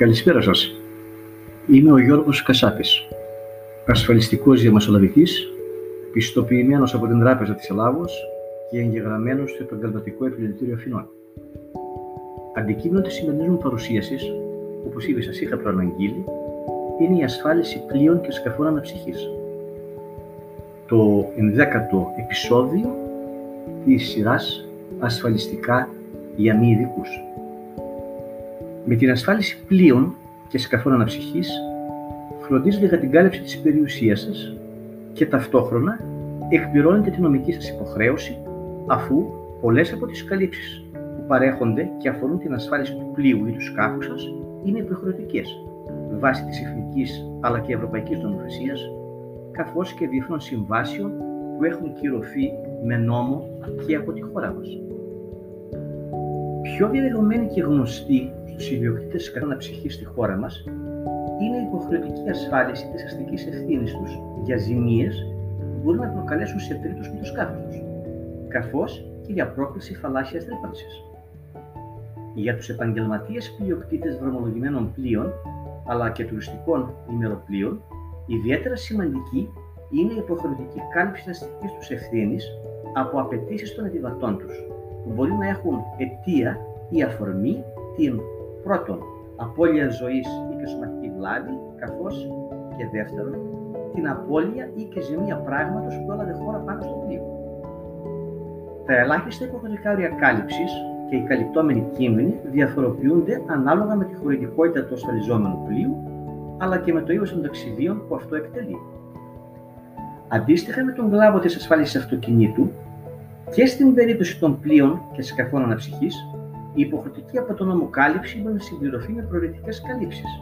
Καλησπέρα σας. Είμαι ο Γιώργος Κασάπης, ασφαλιστικός διαμεσολαβητής, πιστοποιημένος από την Τράπεζα της Ελλάδος και εγγεγραμμένος στο Επαγγελματικό Επιλητήριο Αθηνών. Αντικείμενο της σημερινής μου παρουσίασης, όπως ήδη σας είχα προαναγγείλει, είναι η ασφάλιση πλοίων και σκαφών αναψυχής. Το ενδέκατο επεισόδιο της σειράς ασφαλιστικά για μη ειδικούς. Με την ασφάλιση πλοίων και σκαφών αναψυχής φροντίζετε για την κάλυψη της περιουσίας σας και ταυτόχρονα εκπληρώνετε την νομική σας υποχρέωση αφού πολλές από τις καλύψεις που παρέχονται και αφορούν την ασφάλιση του πλοίου ή του σκάφους σας είναι υποχρεωτικές βάσει της εθνικής αλλά και ευρωπαϊκής νομοθεσίας καθώς και διεθνών συμβάσεων που έχουν κυρωθεί με νόμο και από τη χώρα μας. Πιο διαδεδομένη και γνωστή στους ιδιοκτήτες κανόνα ψυχής στη χώρα μας είναι η υποχρεωτική ασφάλιση της αστικής ευθύνης τους για ζημίες που μπορούν να προκαλέσουν σε τρίτους με τους τους, καθώς και για πρόκληση θαλάσσιας ρήπανσης. Για τους επαγγελματίες πλειοκτήτες δρομολογημένων πλοίων, αλλά και τουριστικών ημεροπλοίων, ιδιαίτερα σημαντική είναι η υποχρεωτική κάλυψη της αστικής τους ευθύνης από απαιτήσεις των επιβατών τους, που μπορεί να έχουν αιτία ή αφορμή την πρώτον απώλεια ζωής ή και σωματική βλάβη, καθώς και δεύτερον την απώλεια ή και ζημία πράγματος που έλαβε χώρα πάνω στο πλοίο. Τα ελάχιστα υποχρεωτικά όρια κάλυψης και οι καλυπτόμενοι κείμενοι διαφοροποιούνται ανάλογα με τη χωρητικότητα του ασφαλιζόμενου πλοίου, αλλά και με το είδος των ταξιδίων που αυτό εκτελεί. Αντίστοιχα με τον κλάβο της ασφάλισης αυτοκινήτου, και στην περίπτωση των πλοίων και σκαφών αναψυχής, η υποχρεωτική από τον νόμο κάλυψη μπορεί να συμπληρωθεί με προαιρετικές καλύψεις.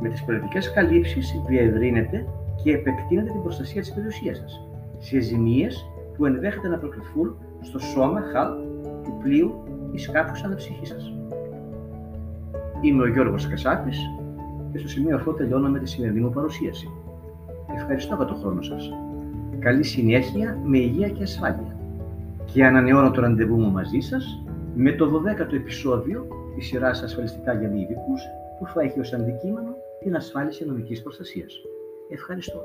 Με τις προαιρετικές καλύψεις διευρύνεται και επεκτείνεται την προστασία της περιουσίας σας σε ζημίες που ενδέχεται να προκληθούν στο σώμα χαλ του πλοίου ή σκάφου αναψυχή σας. Είμαι ο Γιώργος Κασάπης και στο σημείο αυτό τελειώνω με τη σημερινή μου παρουσίαση. Ευχαριστώ για τον χρόνο σας. Καλή συνέχεια με υγεία και ασφάλεια. Και ανανεώνω το ραντεβού μου μαζί σας με το 12ο επεισόδιο της σειράς ασφαλιστικά για μη ειδικούς που θα έχει ως αντικείμενο την ασφάλιση νομικής προστασίας. Ευχαριστώ.